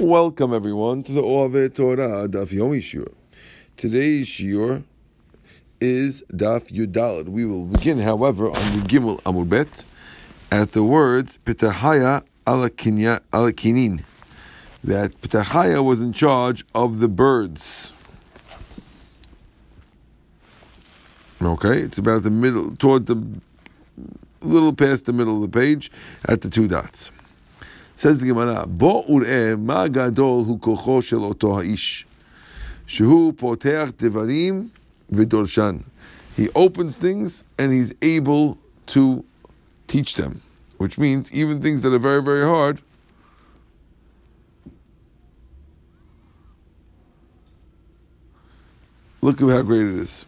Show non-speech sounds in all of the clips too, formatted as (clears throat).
Welcome everyone to the Ove Torah Daf Yomi Shiur. Today's Shiur is Daf Yudalad. We will begin, however, on the Gimel Amud Bet at the words Petahaya Alakinin. That Petahaya was in charge of the birds. Okay, it's about the middle, towards the little past the middle of the page at the two dots. Says the Gemara, Bo ur'e ma gadol hu kocho shel oto ha'ish, shehu poteach devarim v'dorshan. He opens things and he's able to teach them, which means even things that are very, very hard, look at how great it is.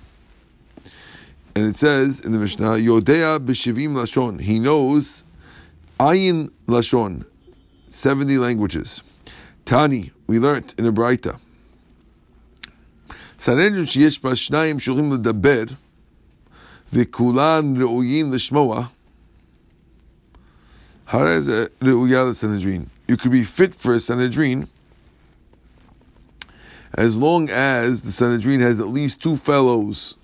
And it says in the Mishnah, Yodea b'shivim lashon. He knows ayin lashon, 70 languages. Tani, we learnt in a Braita. Sanhedrin sheyesh ba shnayim shulim ledaber v'kulan re'uyin does harez the Sanhedrin. You could be fit for a Sanhedrin as long as the Sanhedrin has at least two fellows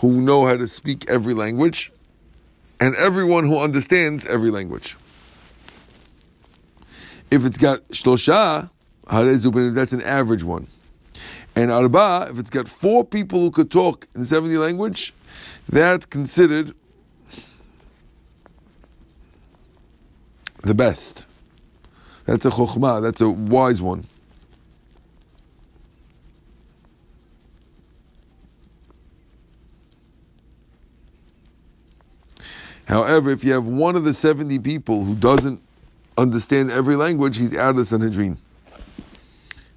who know how to speak every language and everyone who understands every language. If it's got shlosha, that's an average one. And arba, if it's got four people who could talk in 70 language, that's considered the best. That's a chokhmah, that's a wise one. However, if you have one of the 70 people who doesn't understand every language, he's out of the Sanhedrin.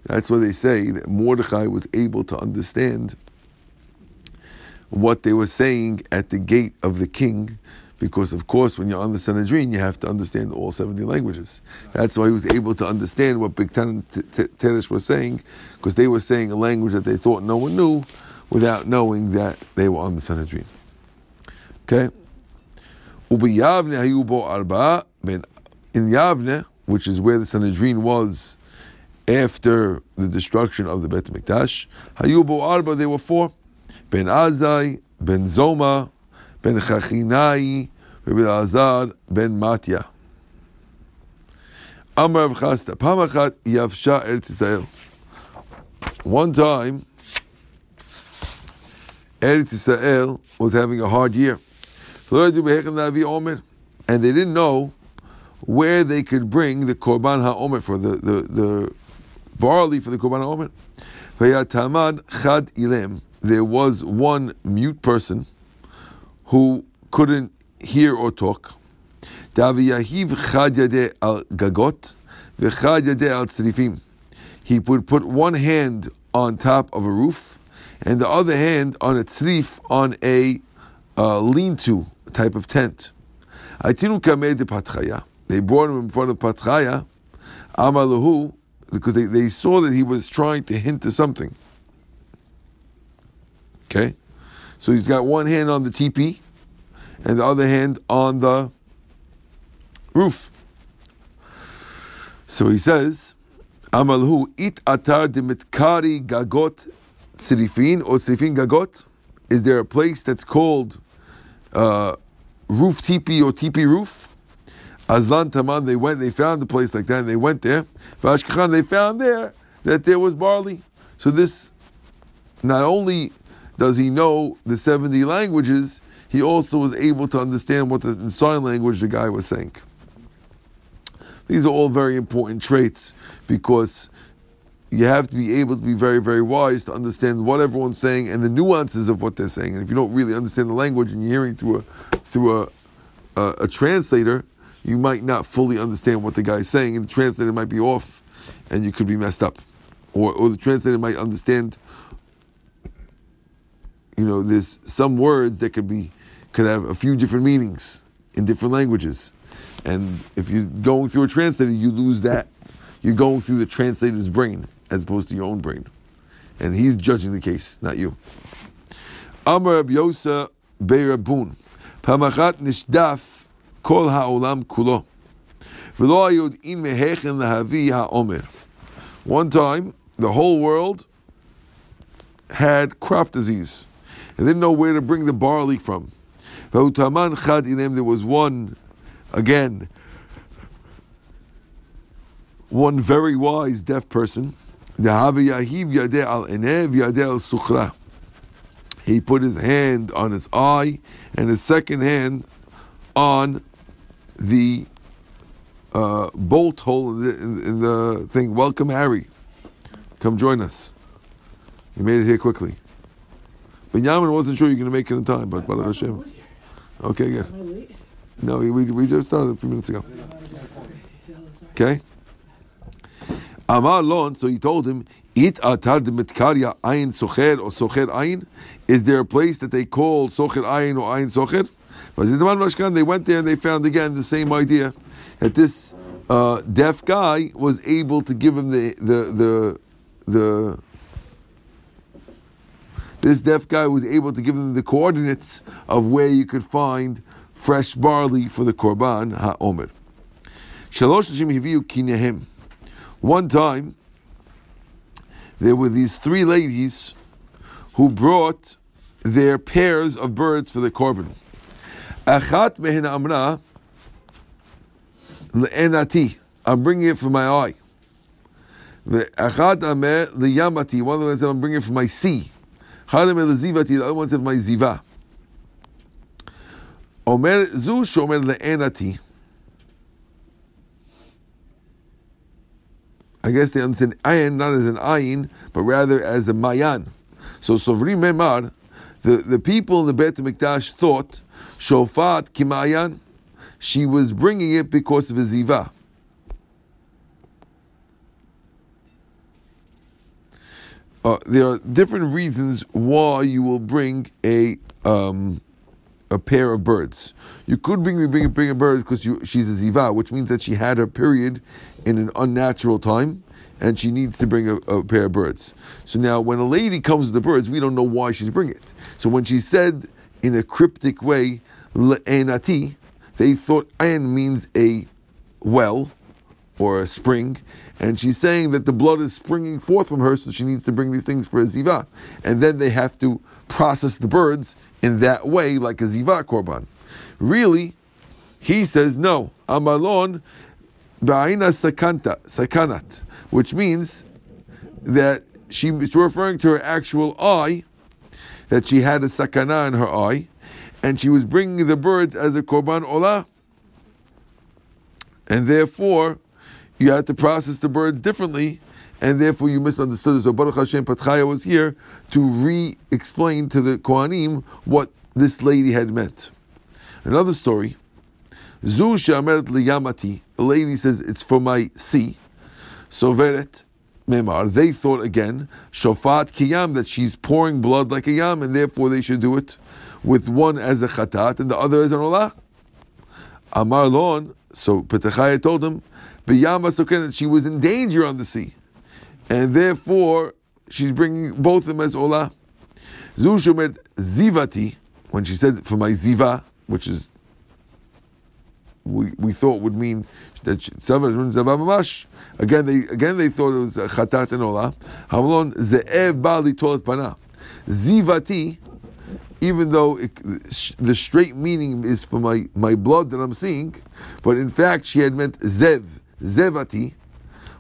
That's why they say that Mordechai was able to understand what they were saying at the gate of the king, because of course, when you're on the Sanhedrin, you have to understand all 70 languages. That's why he was able to understand what Bigtan and Teresh were saying, because they were saying a language that they thought no one knew without knowing that they were on the Sanhedrin. Okay? Ubiyavne hayubo arba ben in Yavne, which is where the Sanhedrin was after the destruction of the Bet Mikdash, Hayubo Arba, there were four. Ben Azai, Ben Zoma, Ben Chachinai, Ben Azar, Ben Matya. Amar Rav Chasta, Pamachat Yavsha Eretz Yisrael. One time, Eretz Yisrael was having a hard year. And they didn't know where they could bring the Korban HaOmer for the, the, the barley for the Korban HaOmer. Vayatamad Chad Ilem. There was one mute person who couldn't hear or talk. Daviyahiv Chad Yadeh al Gagot, V'chad Yadeh al Tzrifim. He would put one hand on top of a roof and the other hand on a tzrif on a uh, lean-to type of tent. Aitinu kameh de patchaya. They brought him in front of Patchaya, Amalahu, because they, they saw that he was trying to hint to something. Okay? So he's got one hand on the teepee and the other hand on the roof. So he says, Amalhu it atar dimitkari gagot sirifin or sirifin gagot. Is there a place that's called uh, roof teepee or teepee roof? Azlan Taman, they went, they found a place like that, and they went there. Vashkachan, they found there that there was barley. So this, not only does he know the 70 languages, he also was able to understand what the in sign language the guy was saying. These are all very important traits because you have to be able to be very, very wise to understand what everyone's saying and the nuances of what they're saying. And if you don't really understand the language and you're hearing through a through a, a, a translator, you might not fully understand what the guy is saying, and the translator might be off, and you could be messed up. Or, or the translator might understand, you know, there's some words that could be, could have a few different meanings in different languages. And if you're going through a translator, you lose that. You're going through the translator's brain as opposed to your own brain. And he's judging the case, not you. Amar Yosa Beirabun. Pamachat Nishdaf כל העולם כולו. ולא יודעים מהיכן להביא העומר. One time, the whole world had crop disease. They didn't know where to bring the barley from. There was one, again, one very wise deaf person. He put his hand on his eye and his second hand on the uh, bolt hole in the, in, the thing. Welcome, Harry. Come join us. He made it here quickly. Benjamin wasn't sure you're going to make it in time, but Baruch Hashem. Okay, good. No, we, we just started a few minutes ago. Okay. Amar lon, so he told him, It atar mitkarya ayin socher or socher ayin. Is there a place that they call socher ayin or ayin socher? They went there and they found again the same idea that this uh, deaf guy was able to give him the the the the this deaf guy was able to give them the coordinates of where you could find fresh barley for the korban ha'omer. One time, there were these three ladies who brought their pairs of birds for the korban. Achat mehen amra le'enati. I'm bringing it for my eye. Achat ameh liyamati. One of them said, I'm bringing it for my sea. Chalim el zivati, the other one said my ziva. Omer zu shomer le'enati. I guess they understand ayin not as an ayin, but rather as a mayan. So Sovri Memar, the, the people in the Beit HaMikdash thought, Shofat Kimayan, she was bringing it because of a ziva. uh, there are different reasons why you will bring a um, a pair of birds. You could bring bring, bring a bird because she's a ziva, which means that she had her period in an unnatural time, and she needs to bring a, a pair of birds. So now, when a lady comes with the birds, we don't know why she's bringing it. So when she said in a cryptic way, "le'enati," they thought "an" means a well or a spring, and she's saying that the blood is springing forth from her, so she needs to bring these things for a ziva, and then they have to process the birds in that way, like a ziva korban. Really, he says no. Amalon ba'ina sakanta sakanat, which means that she was referring to her actual eye, that she had a sakana in her eye, and she was bringing the birds as a korban olah, and therefore you had to process the birds differently, and therefore you misunderstood. So Baruch Hashem Patchaya was here to re-explain to the Kohanim what this lady had meant. Another story. Zu she'ameret liyamati. The lady says it's for my sea. So veret memar. They thought again shofat kiyam that she's pouring blood like a yam, and therefore they should do it with one as a chatat and the other as an olah. Amar lon. So Petachaya told him B'yama she was in danger on the sea. And therefore, she's bringing both of them as olah. Zushumet zivati, when she said for my ziva, which is we, we thought would mean that mamash. Again, they again they thought it was a chatat and olah. Hamalon ze'ev bali tolet pana. Zivati, even though it, the straight meaning is for my, my blood that I'm seeing, but in fact she had meant zev. Zevati,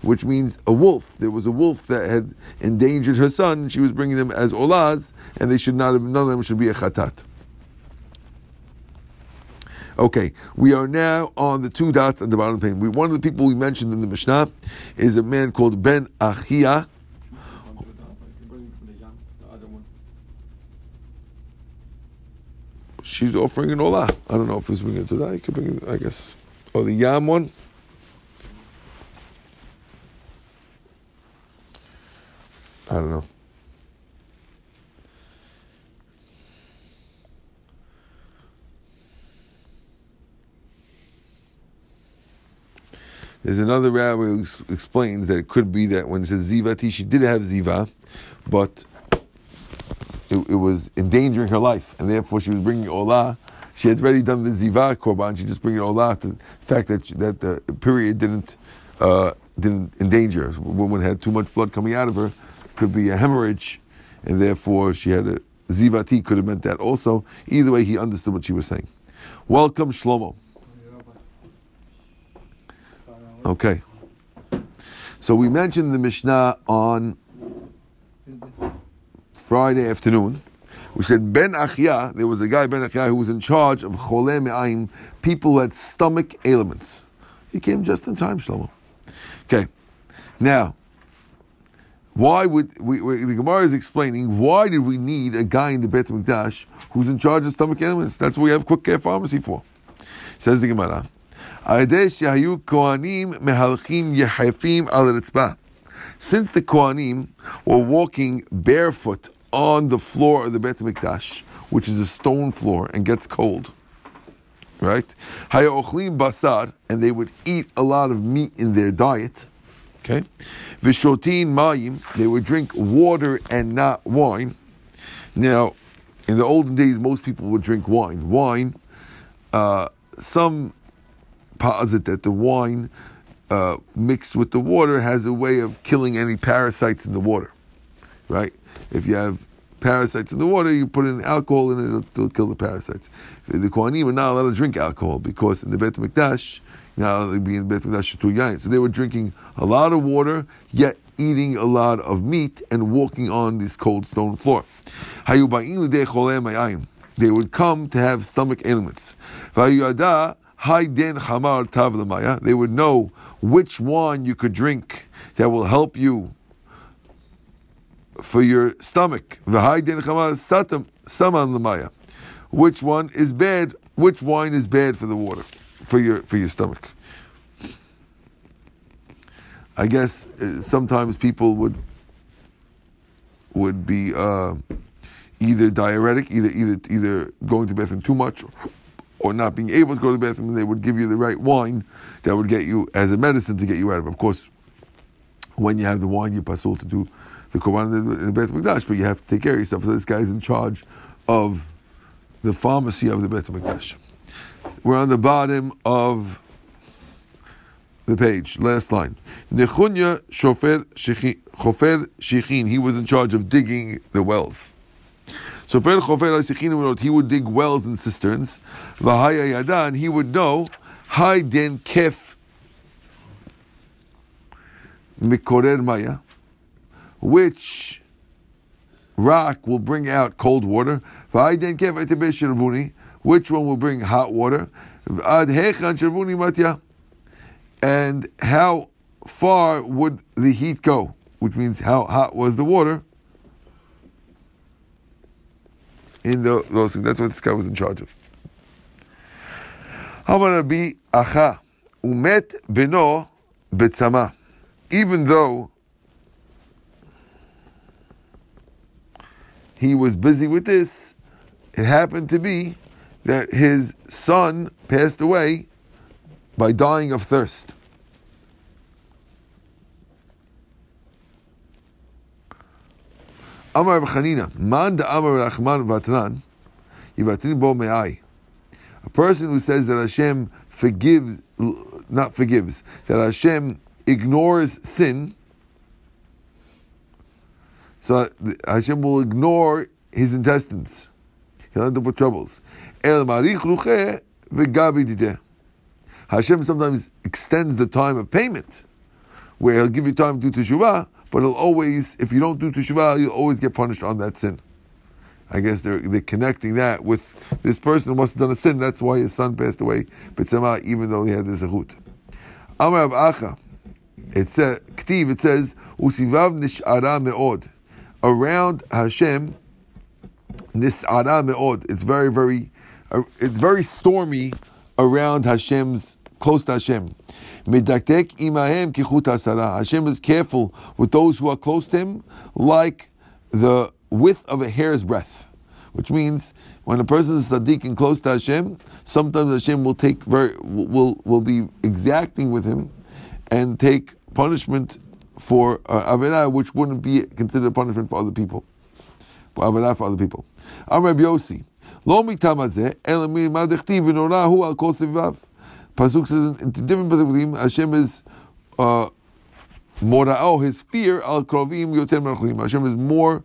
which means a wolf. There was a wolf that had endangered her son, she was bringing them as olaz, and they should not have, none of them should be a chatat. Okay, we are now on the two dots at the bottom of the page. We, one of the people we mentioned in the Mishnah is a man called Ben Achia. She's offering an olah. I don't know if he's bringing it to that. He could bring it, I guess. Or the yam one. I don't know. There's another rabbi who explains that it could be that when it says ziva, she did have ziva, but it, it, was endangering her life, and therefore she was bringing olah. She had already done the ziva korban. She just bringing olah the fact that she, that the period didn't uh, didn't endanger. A woman had too much blood coming out of her, could be a hemorrhage, and therefore she had a zivati could have meant that also. Either way, he understood what she was saying. Welcome, Shlomo. Okay. So we mentioned the Mishnah on Friday afternoon. We said Ben Achia, there was a guy, Ben Achia, who was in charge of Chole Me'ayim, people who had stomach ailments. He came just in time, Shlomo. Okay. Now, why would we, we, the Gemara is explaining why did we need a guy in the Beit Mikdash who's in charge of stomach ailments? That's what we have quick care pharmacy for. Says the Gemara. Since the Kohanim were walking barefoot on the floor of the Beit Mikdash, which is a stone floor and gets cold, right? basar, and they would eat a lot of meat in their diet. Okay, vishotin mayim, they would drink water and not wine. Now, in the olden days, most people would drink wine. Wine, uh, some posit that the wine uh, mixed with the water has a way of killing any parasites in the water, right? If you have parasites in the water, you put in alcohol in it, it'll, it'll kill the parasites. The Kohanim are not allowed to drink alcohol because in the Beit Mikdash, you're not allowed to be in the Beit Mikdash yain. So they were drinking a lot of water, yet eating a lot of meat and walking on this cold stone floor. They would come to have stomach ailments. They would know which wine you could drink that will help you for your stomach. Which one is bad? Which wine is bad for the water, for your for your stomach? I guess uh, sometimes people would would be uh, either diuretic, either either either going to bathroom too much, or not being able to go to the bathroom, and they would give you the right wine that would get you as a medicine to get you out of it. Of course, when you have the wine, you're pasul to do the korban in the Beit Mikdash, but you have to take care of yourself. So this guy is in charge of the pharmacy of the Beit Mikdash. We're on the bottom of the page, last line. Nechunya Shofer Shichin, he was in charge of digging the wells. So he would dig wells and cisterns. Vahaya Yadan, he would know, Hai den kef mikorer maya, which rock will bring out cold water. Which one will bring hot water. And how far would the heat go? Which means how hot was the water in the, those things. That's what this guy was in charge of. About Rabbi Acha? Umet beno betzama. Even though he was busy with this, it happened to be that his son passed away by dying of thirst. Amar Chanina, Man da Amar Rachman Vatran, Yivatrin Bo Me'ai. A person who says that Hashem forgives, not forgives, that Hashem ignores sin, so Hashem will ignore his intestines. He'll end up with troubles. El Hashem sometimes extends the time of payment, where He'll give you time to do teshuvah, but he'll always, if you don't do teshuvah, you'll always get punished on that sin. I guess they're, they're connecting that with this person who must have done a sin. That's why his son passed away, B'tzema, even though he had the zechut. Amar Acha, it says, Ktiv, it says, Usivav nish'ara me'od. Around Hashem, nish'ara me'od. It's very, very, uh, it's very stormy around Hashem's, close to Hashem. Medaktek imahem kichut asara. Hashem is careful with those who are close to Him, like the width of a hair's breadth. Which means when a person is tzaddik and close to Hashem, sometimes Hashem will take very will will be exacting with him, and take punishment for uh, avirah, which wouldn't be considered punishment for other people. For avirah for other people. Amr Yossi. Lo miktamazeh elami madechti v'norahu al kol Pasuk says in different Pasukim, Hashem is uh, mora'o, his fear, al krovim yoter merchurim. Hashem is more,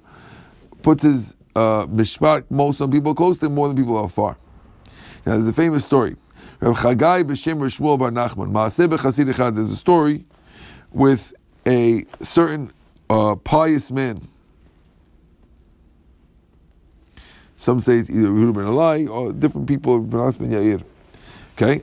puts his uh, most on people close to him more than people are far. Now, there's a famous story. Rav Chagai b'shem Shmuel bar Nachman. Maaseh b'chasid echad. There's a story with a certain uh, pious man. Some say it's either Yehuda ben Alai or different people, of ben ben Yair. Okay?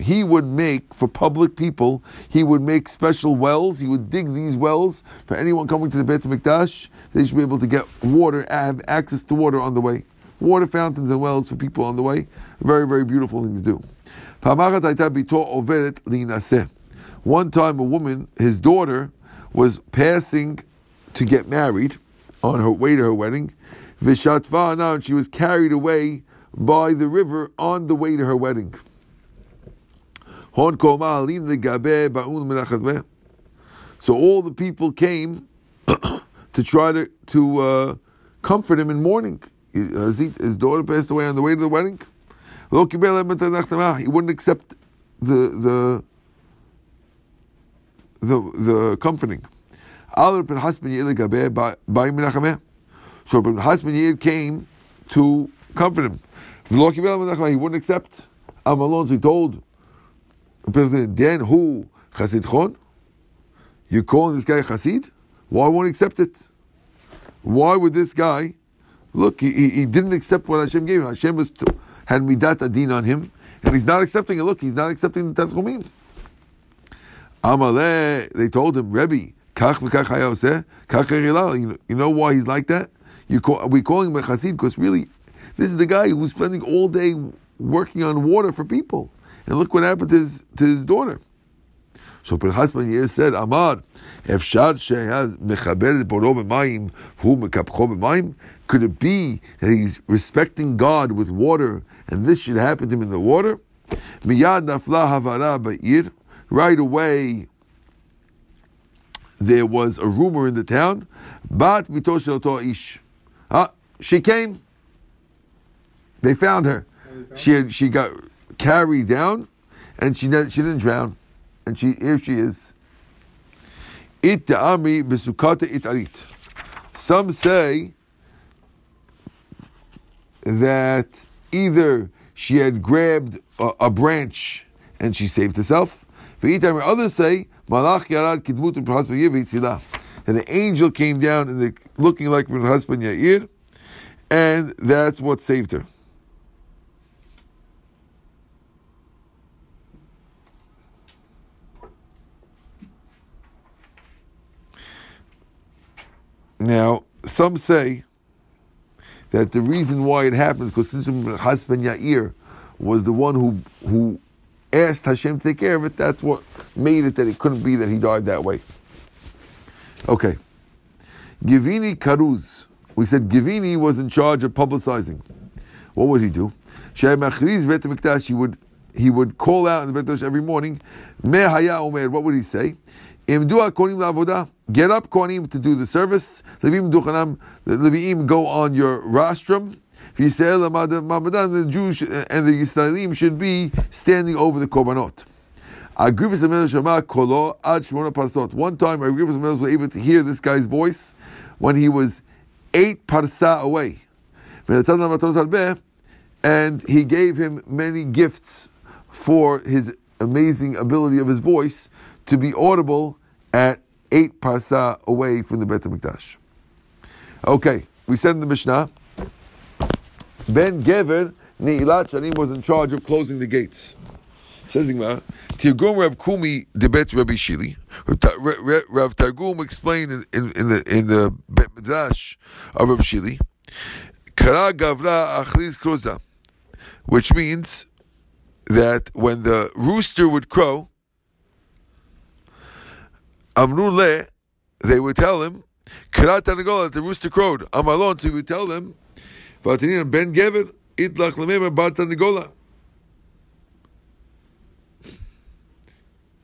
He would make, for public people, he would make special wells. He would dig these wells for anyone coming to the Beit HaMikdash. They should be able to get water, have access to water on the way. Water fountains and wells for people on the way. Very, very beautiful thing to do. One time a woman, his daughter, was passing to get married on her way to her wedding. Vishatva and she was carried away by the river on the way to her wedding. So all the people came (clears throat) to try to, to uh, comfort him in mourning. His daughter passed away on the way to the wedding. He wouldn't accept the the the, the comforting. So Ben Hasban came to comfort him. He wouldn't accept. Amalon, so he told the president, then who? Chassid Chon? You calling this guy Chassid? Why won't he accept it? Why would this guy, look, he, he, didn't accept what Hashem gave him. Hashem was to, had midat adin on him, and he's not accepting it. Look, he's not accepting the Tanchumim. Amale, they told him, Rebbe, kach v'kach hayoseh, kach you, know, you know why he's like that? You call, we call him a chassid because really, this is the guy who's spending all day working on water for people. And look what happened to his, to his daughter. So her ben Yair said, Amar, Efshar Shad mechaber boro b'mayim, hu mekapcho b'mayim? Could it be that he's respecting God with water, and this should happen to him in the water? Miyad nafla havara ba'ir, Right away, there was a rumor in the town. Bat mitosh ish. Ah, she came. They found her. She had, she got carried down, and she didn't, she didn't drown, and she here she is. It army besukata it arit. Some say that either she had grabbed a, a branch and she saved herself. Others say malach yarad kidmut and the angel came down in the looking like her husband Yair, and that's what saved her. Now, some say that the reason why it happens because since husband Yair was the one who who asked Hashem to take care of it, that's what made it that it couldn't be that he died that way. Okay. Givini Karuz. We said Givini was in charge of publicizing. What would he do? He would he would call out in the Bet every morning. Mehaya Omer. What would he say? Imdu konim la'avoda. Get up, konim, to do the service. Levim duchanam. Leviim go on your rostrum. The Jews uh, and the Yisraelim should be standing over the korbanot. Agrippas Shama kolo ad parsot. One time, Agrippas was able to hear this guy's voice when he was eight parsa away. And he gave him many gifts for his amazing ability of his voice to be audible at eight parsa away from the Beit HaMikdash. Okay, we said in the Mishnah, Ben Gever Neilat Shanim was in charge of closing the gates. Says Igmar, Tirgum Rab Kumi debet Rabbi Shili. Rav Targum explained in, in, in, the in the Bet Midrash of Rabbi Shili, Kara Gavra Achriz Kroza, which means that when the rooster would crow, Amru le, they would tell him, Krat that the rooster crowed. Amalon, so he would tell them, Vatanin ben Gever, Itlach lemema bar Tanagola.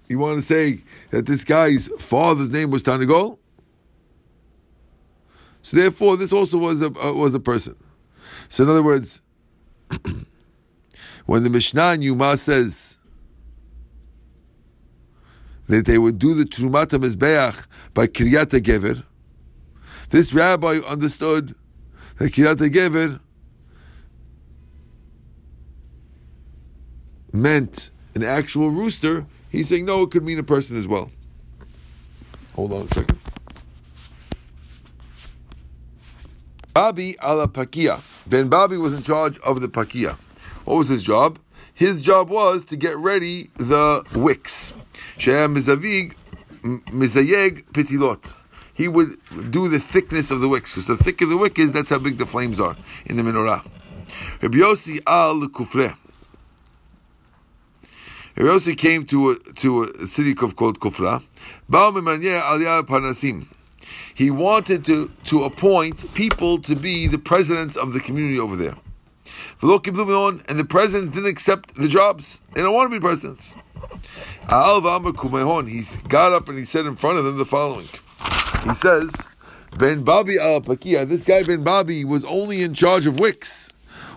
You want to say that this guy's father's name was Tanagol? So therefore, this also was a uh, was a person. So in other words, (clears throat) when the Mishnah in Yuma says that they would do the Trumat HaMizbeach by Kiryat Gever, this rabbi understood that Kiryat HaGever meant an actual rooster. He's saying, no, it could mean a person as well. Hold on a second. Babi ala Pakia. Ben Babi was in charge of the Pakia. What was his job? His job was to get ready the wicks. Mizavig Mizayeg Pitilot. He would do the thickness of the wicks, because the thicker the wick is, that's how big the flames are in the menorah. Rabbi Yossi al Kufre. Rabbi Yossi came to a, to a city called Kufra. Panasim. He wanted to, to appoint people to be the presidents of the community over there. And the presidents didn't accept the jobs. They don't want to be presidents. He got up and he said in front of them the following. He says, Ben Babi al this guy Ben Babi was only in charge of wicks.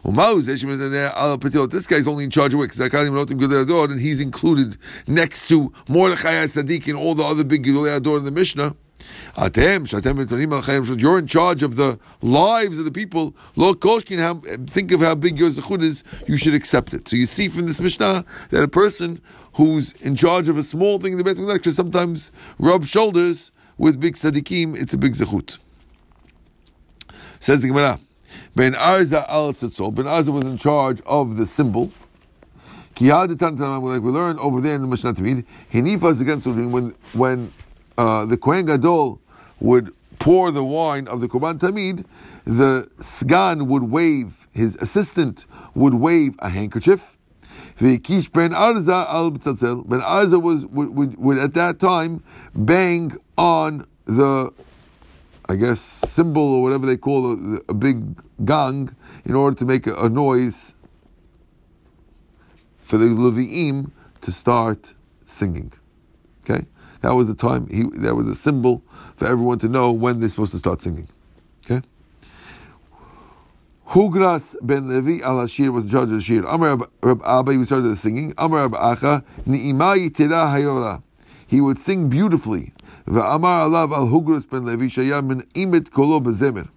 This guy's only in charge of wicks. And he's included next to Mordechai Sadiq and all the other big Ador in the Mishnah. You're in charge of the lives of the people. Think of how big your zechut is. You should accept it. So you see from this Mishnah that a person who's in charge of a small thing in the Beit Midrash sometimes rub shoulders with big tzaddikim. It's a big zechut. Says the Gemara. Ben Arza al Tzitzol. Ben Arza was in charge of the cymbal. Like we learned over there in the Mishnah Tamid, Hinifas against when when uh, the Kohen Gadol would pour the wine of the Korban Tamid, the Sgan would wave, his assistant would wave a handkerchief. Ben Arza al Ben Arza was would, would, would at that time bang on the, I guess, cymbal or whatever they call a, a big gong in order to make a, a noise for the Levi'im to start singing. Okay? That was the time, he, that was a symbol for everyone to know when they're supposed to start singing. Hugras ben Levi al Ashir was judge of the Shir. Amar Rab Abba, he started the singing. Amar Rab Acha, Ni'ima yitira hayola. He would sing beautifully. Amar alav al Hugras ben Levi shaya min imet kolo bezemer.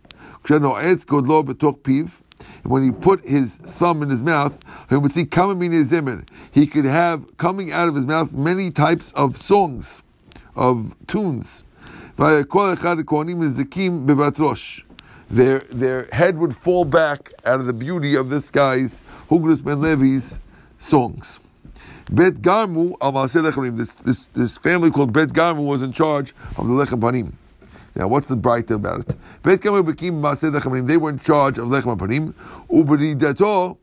Kshennoetz godlo betoch piv. When he put his thumb in his mouth, he would see kamamine zemer. He could have coming out of his mouth many types of songs of tunes. Their, their head would fall back out of the beauty of this guy's, Hugris ben Levi's, songs. Bet Garmu al this, this, this family called Bet Garmu was in charge of the Lechem Panim. Now, what's the bright about it? Bet Garmu became Lechem They were in charge of Lechem Panim. Uberidato,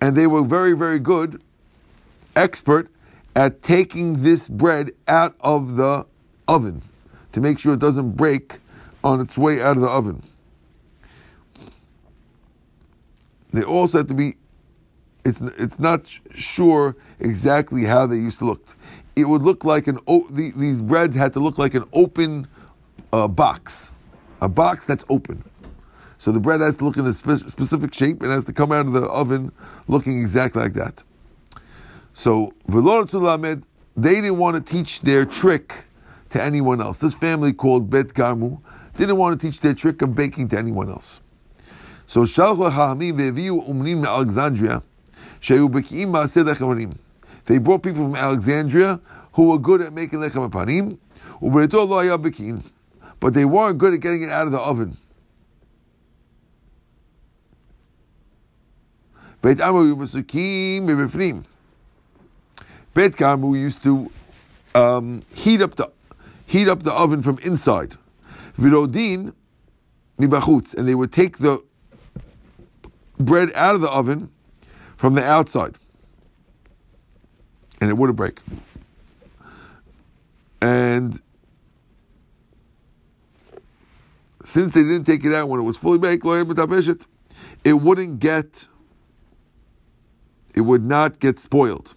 and they were very, very good, expert at taking this bread out of the oven to make sure it doesn't break on its way out of the oven. They also have to be, it's, it's not sure exactly how they used to look. It would look like an, these breads had to look like an open uh, box, a box that's open. So the bread has to look in a spe- specific shape and has to come out of the oven looking exactly like that. So, they didn't want to teach their trick to anyone else. This family called Bet Garmu didn't want to teach their trick of baking to anyone else. So, Umnim Alexandria, sheubekim ma asedach empanim. they brought people from Alexandria who were good at making lechem panim, but they weren't good at getting it out of the oven. Beit Amru Bet Garmu used to um, heat up the heat up the oven from inside. Virodin mibachutz, and they would take the bread out of the oven from the outside, and it wouldn't break. And since they didn't take it out when it was fully baked, it wouldn't get, it would not get spoiled.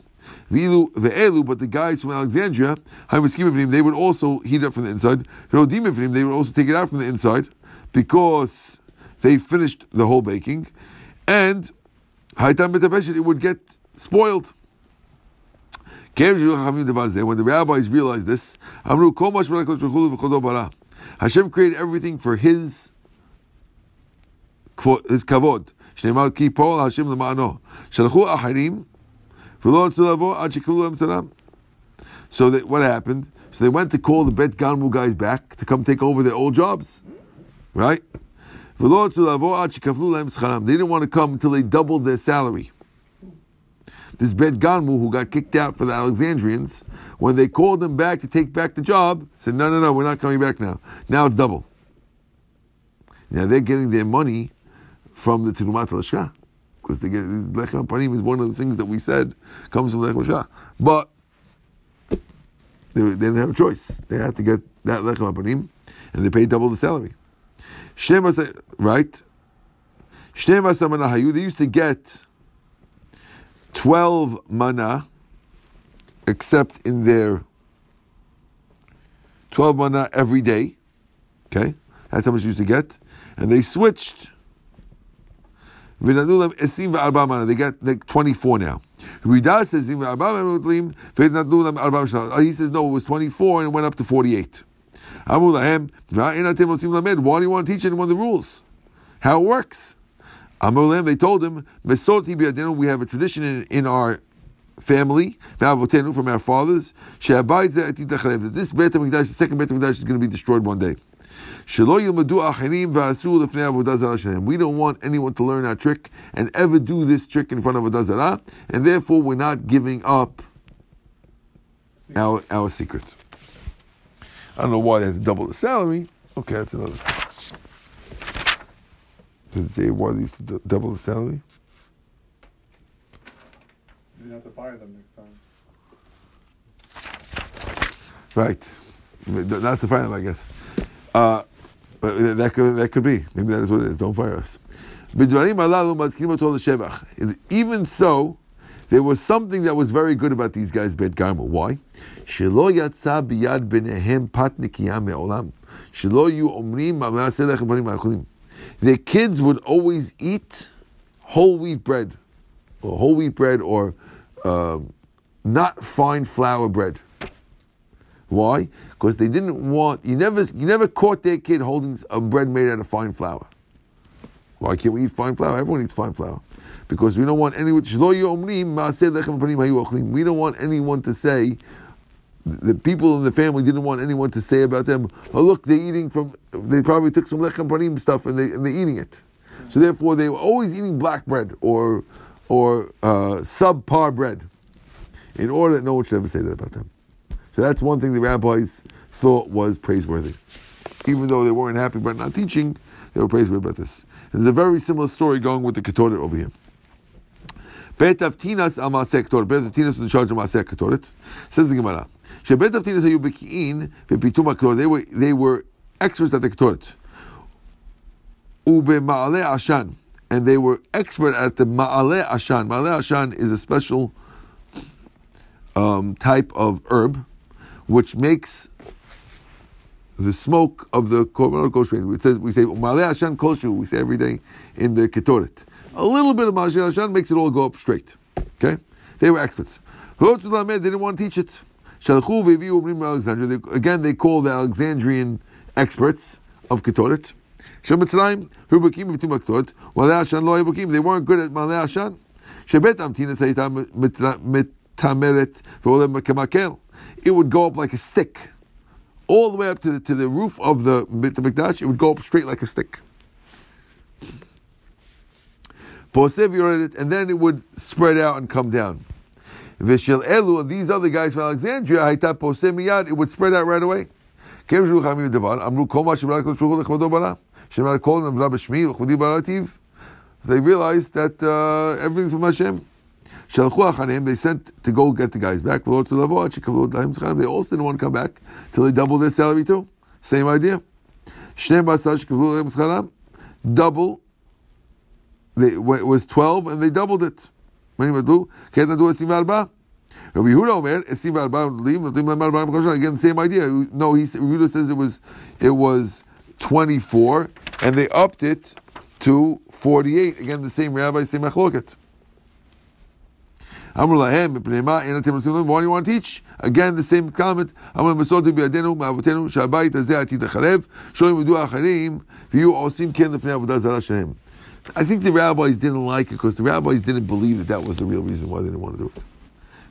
Vilu ve'elu, but the guys from Alexandria, they would also heat up from the inside. They would also take it out from the inside because they finished the whole baking. And Haitam Betapeshet, it would get spoiled. When the rabbis realized this, Hashem created everything for His his kavod. Shnei Malki Paul Hashem l'ma'ano. Shalchu aharim so that, what happened? So they went to call the Bet Garmu guys back to come take over their old jobs. Right? They didn't want to come until they doubled their salary. This Bet Garmu, who got kicked out for the Alexandrians, when they called them back to take back the job, said, No, no, no, we're not coming back now. Now it's double. Now they're getting their money from the Tirumat Lashka. Because get Lechem Panim is one of the things that we said comes from Lechem Lashka. But they, they, didn't have a choice. They had to get that Lechem Panim, and they paid double the salary. Shnemas, right? Shnemas Manahayu, they used to get 12 mana, except in their 12 mana every day. Okay? That's how much they used to get. And they switched. They got like 24 now. Ridah says, he says, no, it was 24 and it went up to 48. Why do you want to teach anyone the rules? How it works? They told him, we have a tradition in, in our family, from our fathers, that this Beit HaMikdash, the second Beit HaMikdash, is going to be destroyed one day. We don't want anyone to learn our trick and ever do this trick in front of a Zarah, and therefore we're not giving up our, our secret. I don't know why they had to double the salary. Okay, that's another thing. Did it say why they used to d- double the salary? You have to fire them next time. Right. Not to fire them, I guess. Uh, but that could, that could be. Maybe that is what it is. Don't fire us. Even so, there was something that was very good about these guys, Bet. Why? Their kids would always eat whole wheat bread, or whole wheat bread, or um, not fine flour bread. Why? Because they didn't want you never you never caught their kid holding a bread made out of fine flour. Why can't we eat fine flour? Everyone eats fine flour. Because we don't want anyone we don't want anyone to say the people in the family didn't want anyone to say about them, oh look, they're eating from they probably took some lechem panim stuff and they and they're eating it. So therefore they were always eating black bread or or uh, subpar bread in order that no one should ever say that about them. So that's one thing the rabbis thought was praiseworthy. Even though they weren't happy about not teaching, they were praiseworthy about this. And there's a very similar story going with the Ketoret over here. Bet Avtinas al Maaseh Ketoret. Bet Avtinas was in charge of Maaseh Ketoret. Says the Gemara. Shebet Avtinas hayu beki'in bepitum Ketoret. They were they were experts at the Ketoret. Ube Ma'aleh Ashan. And they were expert at the Ma'aleh Ashan. Ma'aleh Ashan is a special um, type of herb which makes the smoke of the korban kosher. It says we say umalei Hashem kosher. We say every day in the ketoret. A little bit of Mashiach Hashem makes it all go up straight. Okay, they were experts. Who to the They didn't want to teach it. Again, they call the Alexandrian experts of ketoret. Shemitzrayim who became between ketoret. Malei Hashem lo became. They weren't good at malei Hashem. Shebet amtina seitam mitameret ve'olem kemakel it would go up like a stick. All the way up to the, to the roof of the the Mikdash, it would go up straight like a stick. And then it would spread out and come down. Vishil Elu, these other guys from Alexandria, it would spread out right away. They realized that uh, everything's from Hashem. They sent to go get the guys back. They also didn't want to come back till they doubled their salary too. Same idea. Double. They, it was 12 and they doubled it. Again, the same idea. No, he Yehuda says it was it was 24 and they upped it to 48. Again, the same rabbi, same machloket. Why do you want to teach? Again, the same comment. Amr mesod biyadenu ma'avotenu שהבית הזה עתיד לחרב, שלא ילמדו האחרים, ויהיו עושים כן לפני עבודה זרה שלהם. I think the rabbis didn't like it because the rabbis didn't believe that that was the real reason why they didn't want to do it.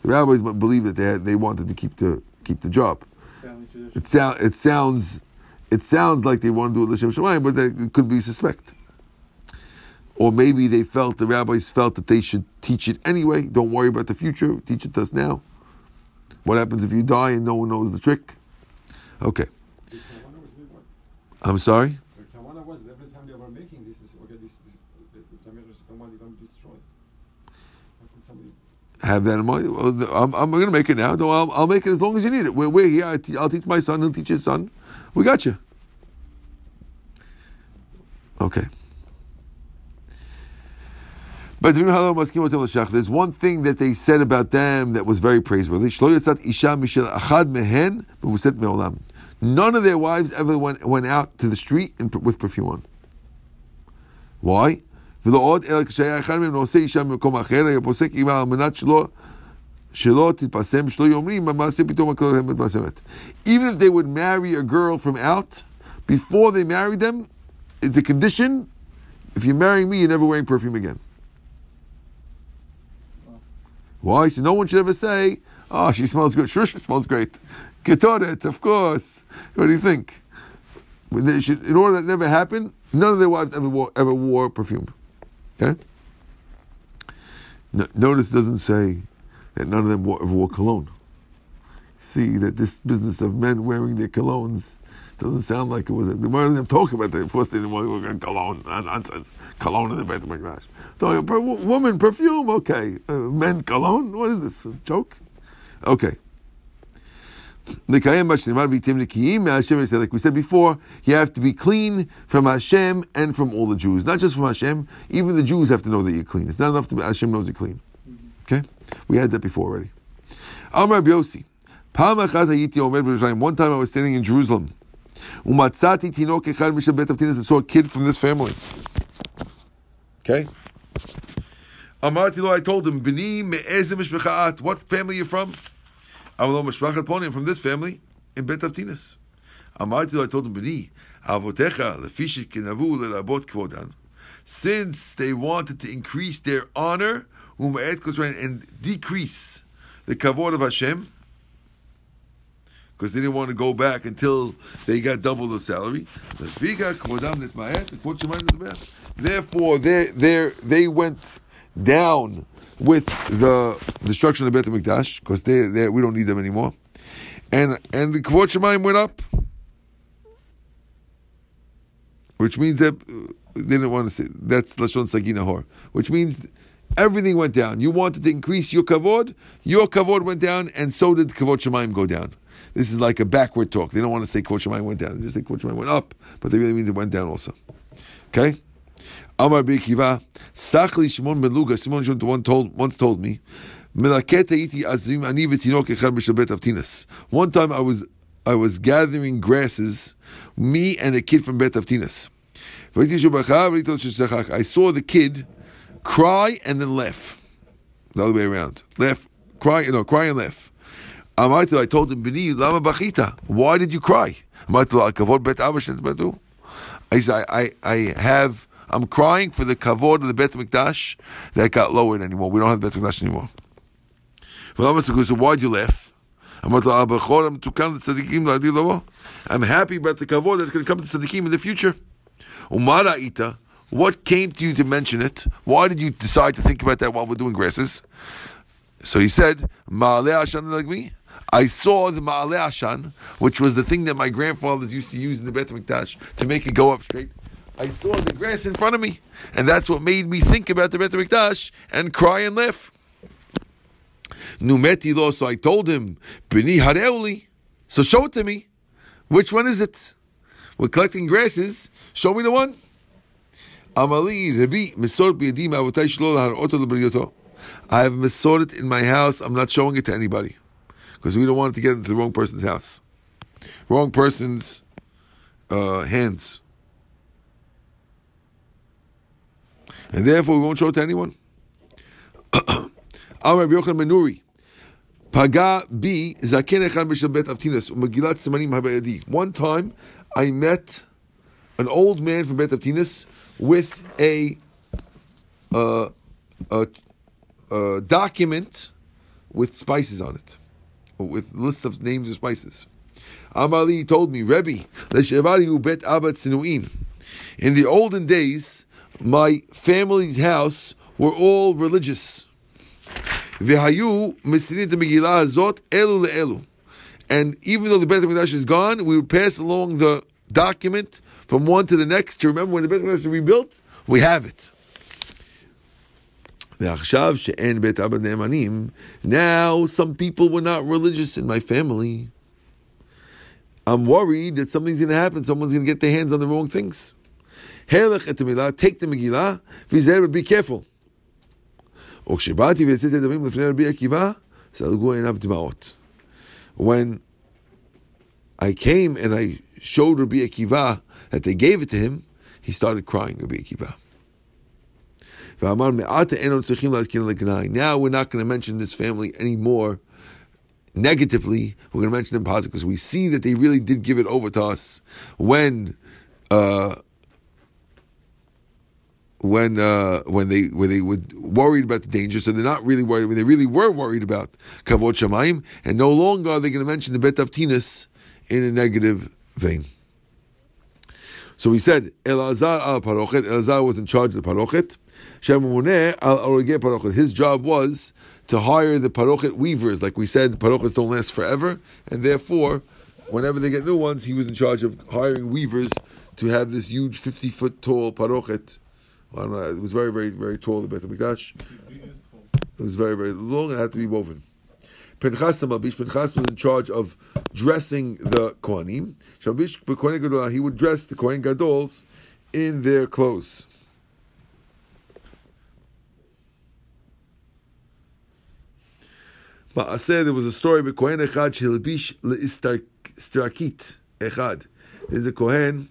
The rabbis believed that they, had, they wanted to keep the keep the job. Family tradition. It, sound, it sounds it sounds like they want to do it l'shem shemayim, but that it could be suspect. Or maybe they felt the rabbis felt that they should teach it anyway. Don't worry about the future. Teach it to us now. What happens if you die and no one knows the trick? Okay. The Kawana was doing what? I'm sorry. The Kawana was every time they were making this, they said, okay, this, this the, the Tamir is going to be destroyed. How could somebody Have that in mind. I'm, I'm going to make it now. No, I'll, I'll make it as long as you need it. We're, we're here. I te- I'll teach my son. He'll teach his son. We got you. Okay. But there's one thing that they said about them that was very praiseworthy. None of their wives ever went, went out to the street with perfume on. Why? Even if they would marry a girl from out, before they married them, it's a condition. If you're marrying me, you're never wearing perfume again. Why? No one should ever say, oh, she smells good. Sure, she smells great. Ketoret, of course. What do you think? In order that never happened, none of their wives ever wore, ever wore perfume. Okay? No, notice doesn't say that none of them wore, ever wore cologne. See that this business of men wearing their colognes doesn't sound like it was. A, the more of them talk about that. Of course, they didn't want to wear cologne. Nonsense. Cologne in the Beit HaMikdash. Talking about woman perfume, okay. Uh, men cologne, what is this? A joke? Okay. Like we said before, you have to be clean from Hashem and from all the Jews. Not just from Hashem, even the Jews have to know that you're clean. It's not enough to be, Hashem knows you're clean. Okay? We had that before already. Amr Biosi. One time I was standing in Jerusalem. and saw a kid from this family. Okay? Amarti lo, I told him, Bini me'ezim mishbecha'at, what family are you from? Avalo mishbachat ponim, from this family, in Bet Avtinas. Amarti lo, I told him, Bini, avotecha lefishit kenavu lerabot kvodan. Since they wanted to increase their honor, and decrease the kavod of Hashem, because they didn't want to go back until they got double the salary. Therefore, they they went down with the destruction of Beit Hamikdash because they, they we don't need them anymore, and and the kavod Shemaim went up, which means that they didn't want to say that's lashon sagi nahor, which means. Everything went down. You wanted to increase your kavod, your kavod went down, and so did kavod shemaim go down. This is like a backward talk. They don't want to say Kol Shemayim went down. They just say Kol Shemayim went up, but they really mean it went down also. Okay? Amar Bikiva, Sachli Shimon ben Luga, Shimon Shimon told, once told me, one time I was I was gathering grasses, me and a kid from Bet Avtinas. I saw the kid cry and then laugh. The other way around. Laugh, cry, no, cry and laugh. Amartil, I told him, Bini, lama bachita? Why did you cry? Amartil, kavod bet I said, I, I, have, I'm crying for the kavod of the Bet Mikdash that got lowered anymore. We don't have the Bet Mikdash anymore. So why'd you laugh? I'm happy about the kavod that's going to come to tzaddikim in the future. Umara ita, what came to you to mention it? Why did you decide to think about that while we're doing grasses? So he said, I saw the Ma'aleh Ashan, which was the thing that my grandfathers used to use in the Bet HaMikdash to make it go up straight. I saw the grass in front of me, and that's what made me think about the Bet HaMikdash and cry and laugh. Numeti lo, so I told him, Bini Hareuli. So show it to me. Which one is it? We're collecting grasses. Show me the one. Amali Rabbi Mesor Biyadim. I have Mesoret in my house. I'm not showing it to anybody because we don't want it to get into the wrong person's house, wrong person's uh, hands, and therefore we won't show it to anyone. (coughs) Amar Rabbi Yochanan ben Nuri. Paga zaken avtinas simanim habayadi. One time, I met an old man from Bet Avtinas with a, uh, a, a document with spices on it, with lists of names of spices. Amali told me, Rebbe, bet Tzinuin. In the olden days, my family's house were all religious. V'hayu misirin the Megillah hazot elu le'elu. And even though the Beit HaMikdash is gone, we would pass along the document from one to the next to remember when the Beit HaMikdash was rebuilt. We have it. Now, some people were not religious in my family. I'm worried that something's going to happen. Someone's going to get their hands on the wrong things. Take the Megillah, be careful. When I came and I showed Rabbi Akiva that they gave it to him, he started crying, Rabbi Akiva. Now we're not going to mention this family anymore negatively. We're going to mention them positively because we see that they really did give it over to us when uh, when uh, when they when they were worried about the danger, so they're not really worried. When they really were worried about kavod shamayim, and no longer are they going to mention the bet avtinas in a negative vein. So we said Elazar al parochet. Elazar was in charge of the parochet. His job was to hire the parochet weavers. Like we said, parochets don't last forever, and therefore, whenever they get new ones, he was in charge of hiring weavers to have this huge fifty foot tall parochet. Well, know, it was very, very, very tall. The Beit Hamikdash. It was very, very long and had to be woven. Pinchas Pinchas was in charge of dressing the Kohanim. He would dress the Kohen Gadols in their clothes. But I said there was a story about Kohen Echad Shilbish Leistrakit Echad. There's a Kohen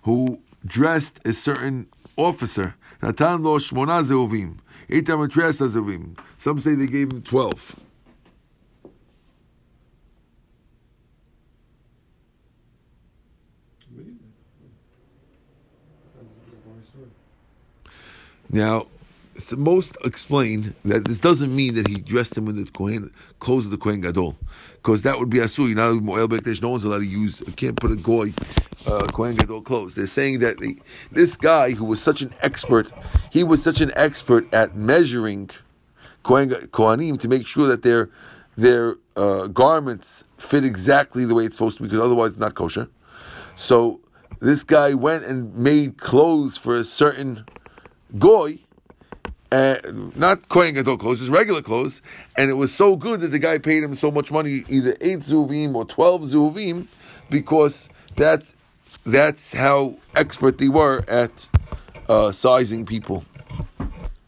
who dressed a certain officer. Natan lo shmona zeuvim. Itam atresa zeuvim. Some say they gave him twelve. Really? That's a long story. Now, most explain that this doesn't mean that he dressed him in the Kohen clothes of the Kohen Gadol, because that would be asui. Now, Moel no one's allowed to use. Can't put a goy uh, Kohen Gadol clothes. They're saying that the, this guy who was such an expert, he was such an expert at measuring Kohen Kohanim to make sure that their their uh, garments fit exactly the way it's supposed to be, because otherwise it's not kosher. So this guy went and made clothes for a certain goy, uh, not Kohen Gadol clothes, just regular clothes, and it was so good that the guy paid him so much money, either eight zuvim or twelve zuvim, because that's that's how expert they were at uh, sizing people.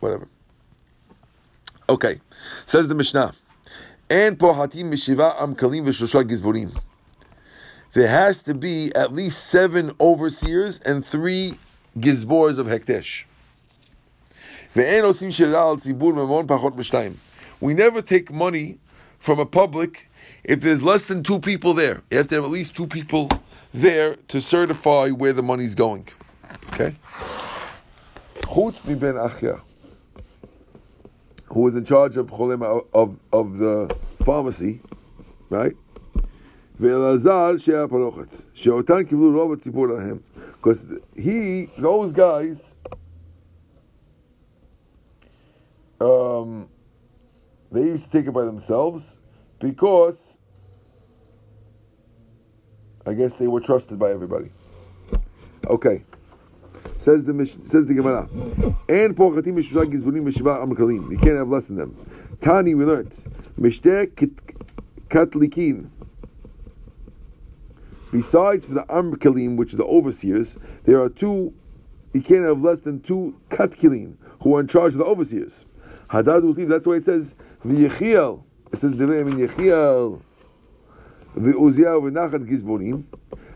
Whatever. Okay, says the Mishnah, and pohatim mishiva am kalim v'shosha gizborim. There has to be at least seven overseers and three gizbors of hekdesh. We never take money from a public if there's less than two people there. You have to have at least two people there to certify where the money's going. Okay? Chutz ben Achya, who was in charge of cholem of, of the pharmacy, right? ואלעזר שהיה פרוכת, שאותן קיבלו רוב הציבור להם. Because he, those guys, um, they used to take it by themselves because I guess they were trusted by everybody. Okay. Says the Mish- says the Gemara. And pochatim mishusha gizburim mishiva amkalim. You can't have less than them. Tani we learned. Mishte katlikin. Besides for the amkalim, which are the overseers, there are two. You can't have less than two katkilim who are in charge of the overseers. Hadad Utiv, that's why it says V'yechiel. It says Devei in Yechiel. V'uziah v'nachat gizbonim.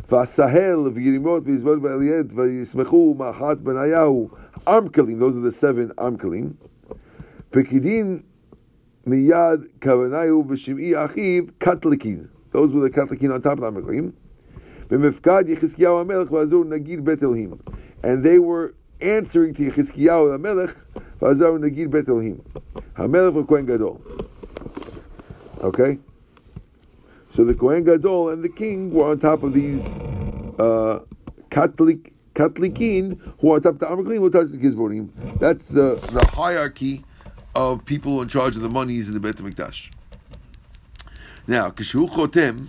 V'asahel v'yirimot v'yizbod v'eliet v'yismechu ma'achat benayahu. Amkalim, those are the seven amkalim. Pekidin miyad kavanayu v'shim'i achiv katlikin. Those were the katlikin on top of the Amaklim. B'mifkad Yechizkiyahu HaMelech v'azur nagid Bet Elohim. And they were answering to Yechizkiyahu HaMelech v'azur nagid Bet Elohim. HaMelech Kohen Gadol. Okay? So the Kohen Gadol and the king were on top of these uh, Katlik, Katlikin, who are on top of the Amaklim, who of the Gizborim. That's the, the hierarchy of people in charge of the monies in the Beit HaMikdash. Now, Kishu Chotem,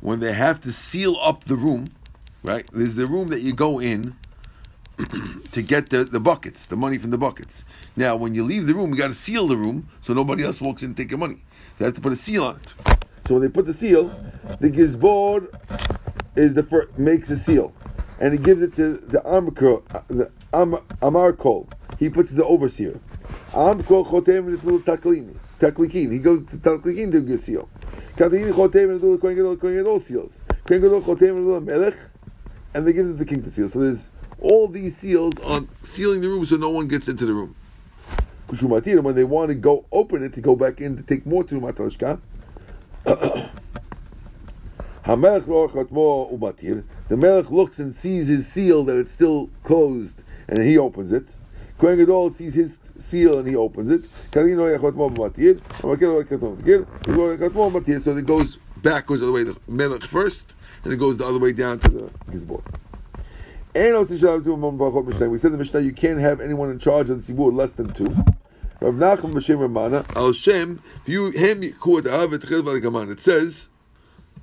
when they have to seal up the room, right? There's the room that you go in (clears throat) to get the, the buckets, the money from the buckets. Now, when you leave the room, you got to seal the room so nobody else walks in and take your money. They have to put a seal on it. So when they put the seal, the gizbor is the first, makes a seal, and he gives it to the amkol, the. He puts the overseer. Amkol chotem little taklikin. He goes to taklikin to a seal. Katlini chotem and little kohen gadol, kohen gadol seals. Kohen gadol chotem and little melech, and they give it to the king to seal. So there's all these seals on sealing the room so no one gets into the room. Kushumatir, when they want to go open it to go back in to take more to Matalashka, (coughs) Hamelech chatmo umatir. The melech looks and sees his seal that it's still closed, and he opens it. Kohen Gadol sees his seal and he opens it. So it goes backwards the way to melech first, and it goes the other way down to the gizbor. And we said the Mishnah you can't have anyone in charge of the tzibur less than two. Rav Nachum b'shem Ramana al Shem chil v'algaman. It says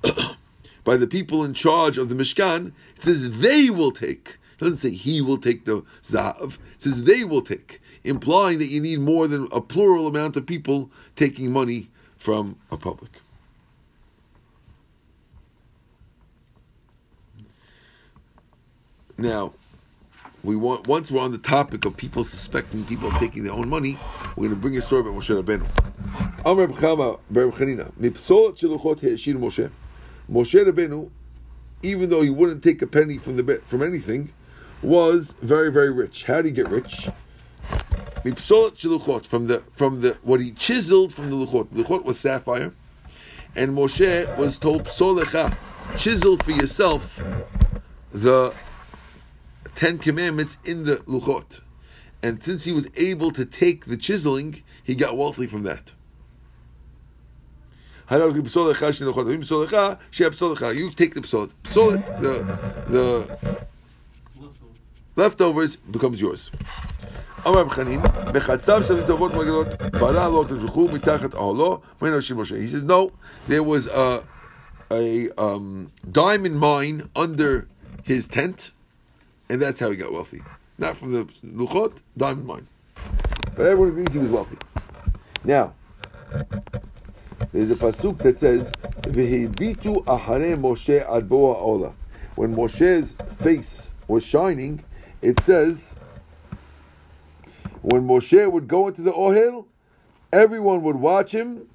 (coughs) by the people in charge of the Mishkan. It says they will take. It doesn't say he will take the zav. It says they will take, implying that you need more than a plural amount of people taking money from a public. Now, we want once we're on the topic of people suspecting people of taking their own money, we're going to bring a story about Moshe Rabbeinu. Amr B'chama Ber Chanina Mipsol Shiluchot He'eshir Moshe. Moshe Rabbeinu, even though he wouldn't take a penny from the from anything, was very very rich. How did he get rich? From the from the what he chiseled from the luchot. Luchot was sapphire, and Moshe was told Psolecha, chisel for yourself the Ten Commandments in the Luchot. And since he was able to take the chiseling, he got wealthy from that. You take the psol. Psolet, the, the leftovers becomes yours. He says, no, there was a, a um, diamond mine under his tent, and that's how he got wealthy. Not from the luchot, diamond mine. But everyone agrees he was wealthy. Now, there's a pasuk that says. When Moshe's face was shining, it says, when Moshe would go into the ohel, everyone would watch him,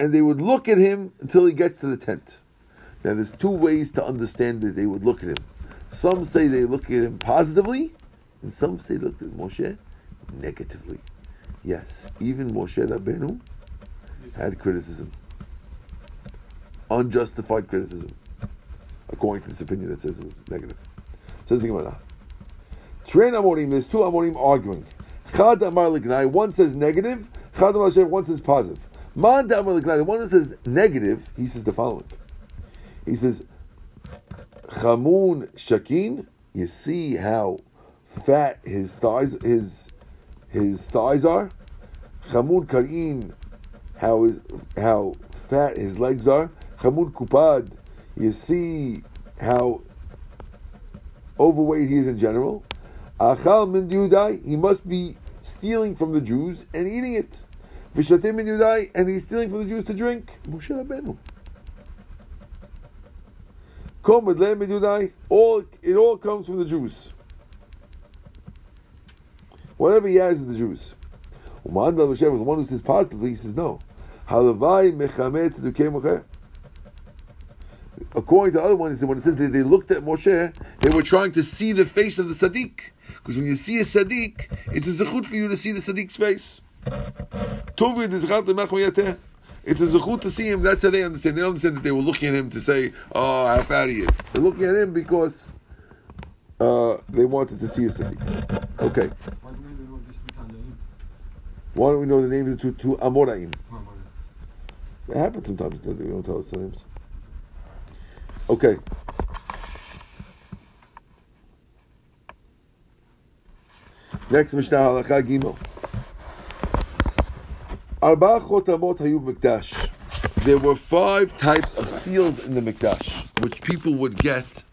and they would look at him until he gets to the tent. Now, there's two ways to understand that they would look at him. Some say they look at him positively, and some say they look at Moshe negatively. Yes, even Moshe Rabbeinu had criticism, unjustified criticism, according to this opinion that says it was negative. Says the Gemara. Train Amorim, there's two Amorim arguing. Chad Amar Lignai, one says negative, Chad Amar one says positive. Man Amar Lignai, the one who says negative, he says the following. He says, Chamun Shakin, you see how fat his thighs his his thighs are. Chamun Karin, how how fat his legs are. Chamun Kupad, you see how overweight he is in general. Achal min Yudai, he must be stealing from the Jews and eating it. Vishatim min Yudai, and he's stealing from the Jews to drink. Moshe Rabbeinu. All it all comes from the Jews. Whatever he has is the Jews. Uman was the one who says positively, he says no. According to the other one, when it says they looked at Moshe, they were trying to see the face of the Sadiq. Because when you see a Sadiq, it's a zechut for you to see the Sadiq's face. It's a zechut to see him. That's how they understand. They don't understand that they were looking at him to say, "Oh, how fat he is." They're looking at him because uh, they wanted to see a Sadiq. Okay. Why don't we know the names of the two, two Amoraim? It happens sometimes. We don't tell us the names. Okay. Next Mishnah Halacha Gimel. Arba chotamot hayu mikdash. There were five types of seals in the mikdash, which people would get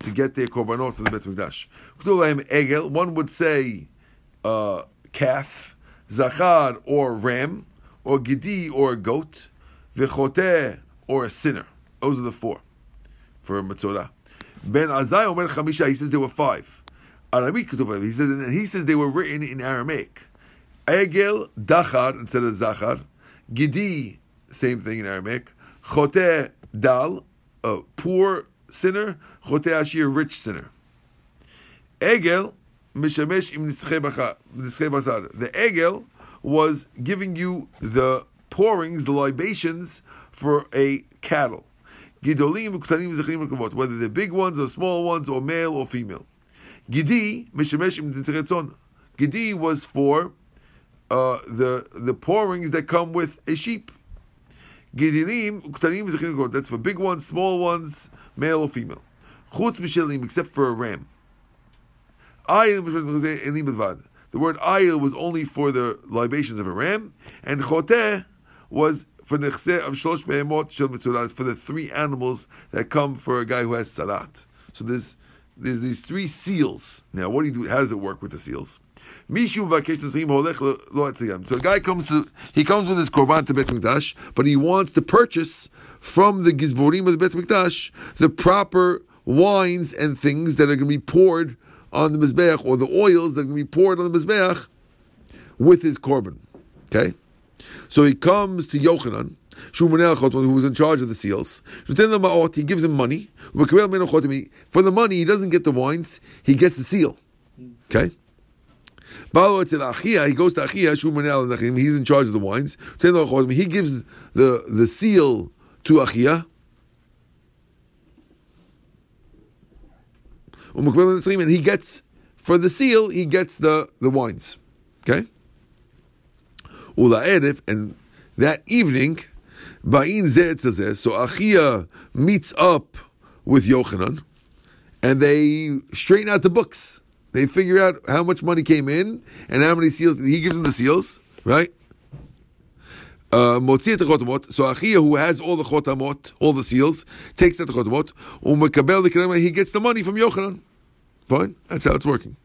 to get their korbanot for the Bet Mikdash. Egel. One would say uh, calf, zachar or ram, or gidi or goat, v'choteh or a sinner. Those are the four for Matzorah. Ben Azai Omer Chamisha, he says there were five. He says, and he says they were written in Aramaic. Egel, Dachar, instead of Zachar. Gidi, same thing in Aramaic. Chote, Dal, a poor sinner. Choteh Ashir, rich sinner. Egel, Mishamesh im. The Egel was giving you the pourings, the libations for a cattle. Gidolim, Kavot. Whether they're big ones or small ones or male or female. Gidi, Mishamesh im Nitzchei Tzon. Gidi was for uh, the the pourings that come with a sheep. Gidilim, Ktanim, Zechrim, Kavot. That's for big ones, small ones, male or female. Chut Mishelim, except for a ram. The word ayil was only for the libations of a ram, and choteh was for nechseh of shlosh behemot shel mitzvah, for the three animals that come for a guy who has salat. So there's there's these three seals. Now, what do you do? How does it work with the seals? So the guy comes to he comes with his korban to Bet Mikdash, but he wants to purchase from the gizborim of the Bet Mikdash the proper wines and things that are going to be poured on the mizbeach, or the oils that are going to be poured on the mizbeach with his korban. Okay, so he comes to Yochanan, who was in charge of the seals. He gives him money. For the money, he doesn't get the wines; he gets the seal. Okay. He goes to Achia, he's in charge of the wines. He gives the, the seal to Achia. Um, and he gets for the seal, he gets the, the wines. Okay? and that evening, So Achia meets up with Yochanan, and they straighten out the books. They figure out how much money came in and how many seals. He gives them the seals, right? Uh, so Achia, who has all the chotamot, all the seals, takes out the chotamot. He gets the money from Yochanan. Fine, that's how it's working.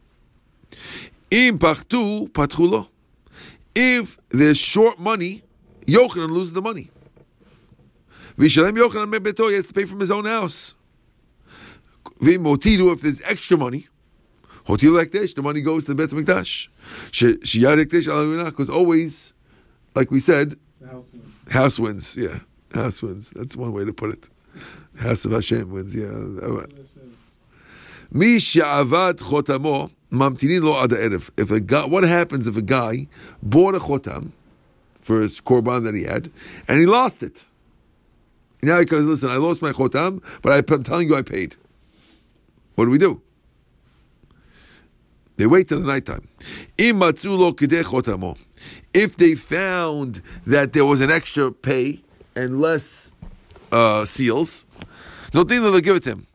If there's short money, Yochanan loses the money. Vishalem Yochanan mebeto, he has to pay from his own house. Vimotidu, if there's extra money, Hotil Ekdesh, the money goes to the Bet Mikdash. Shiyad Ekdesh because always, like we said, house wins. House wins, yeah. House wins. That's one way to put it. House of Hashem wins, yeah. Mi sha'avad chotamo mamtinin lo ad erev. If a what happens if a guy bought a chotam for his korban that he had, and he lost it? Now he goes, listen, I lost my chotam, but I'm telling you I paid. What do we do? They wait till the nighttime. If they found that there was an extra pay and less uh, seals, no thing they'll give it to him.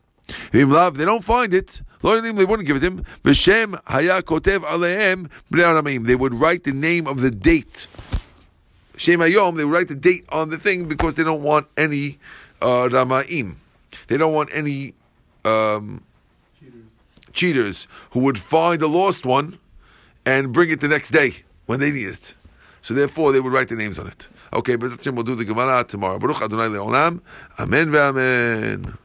If they don't find it, they wouldn't give it to him. They would write the name of the date. Shem Hayom, they write the date on the thing because they don't want any uh, Ramaim. They don't want any um, cheaters who would find the lost one and bring it the next day when they need it. So therefore, they would write the names on it. Okay, but we'll do the Gemara tomorrow. Baruch Adonai Le'olam. Amen ve'amen.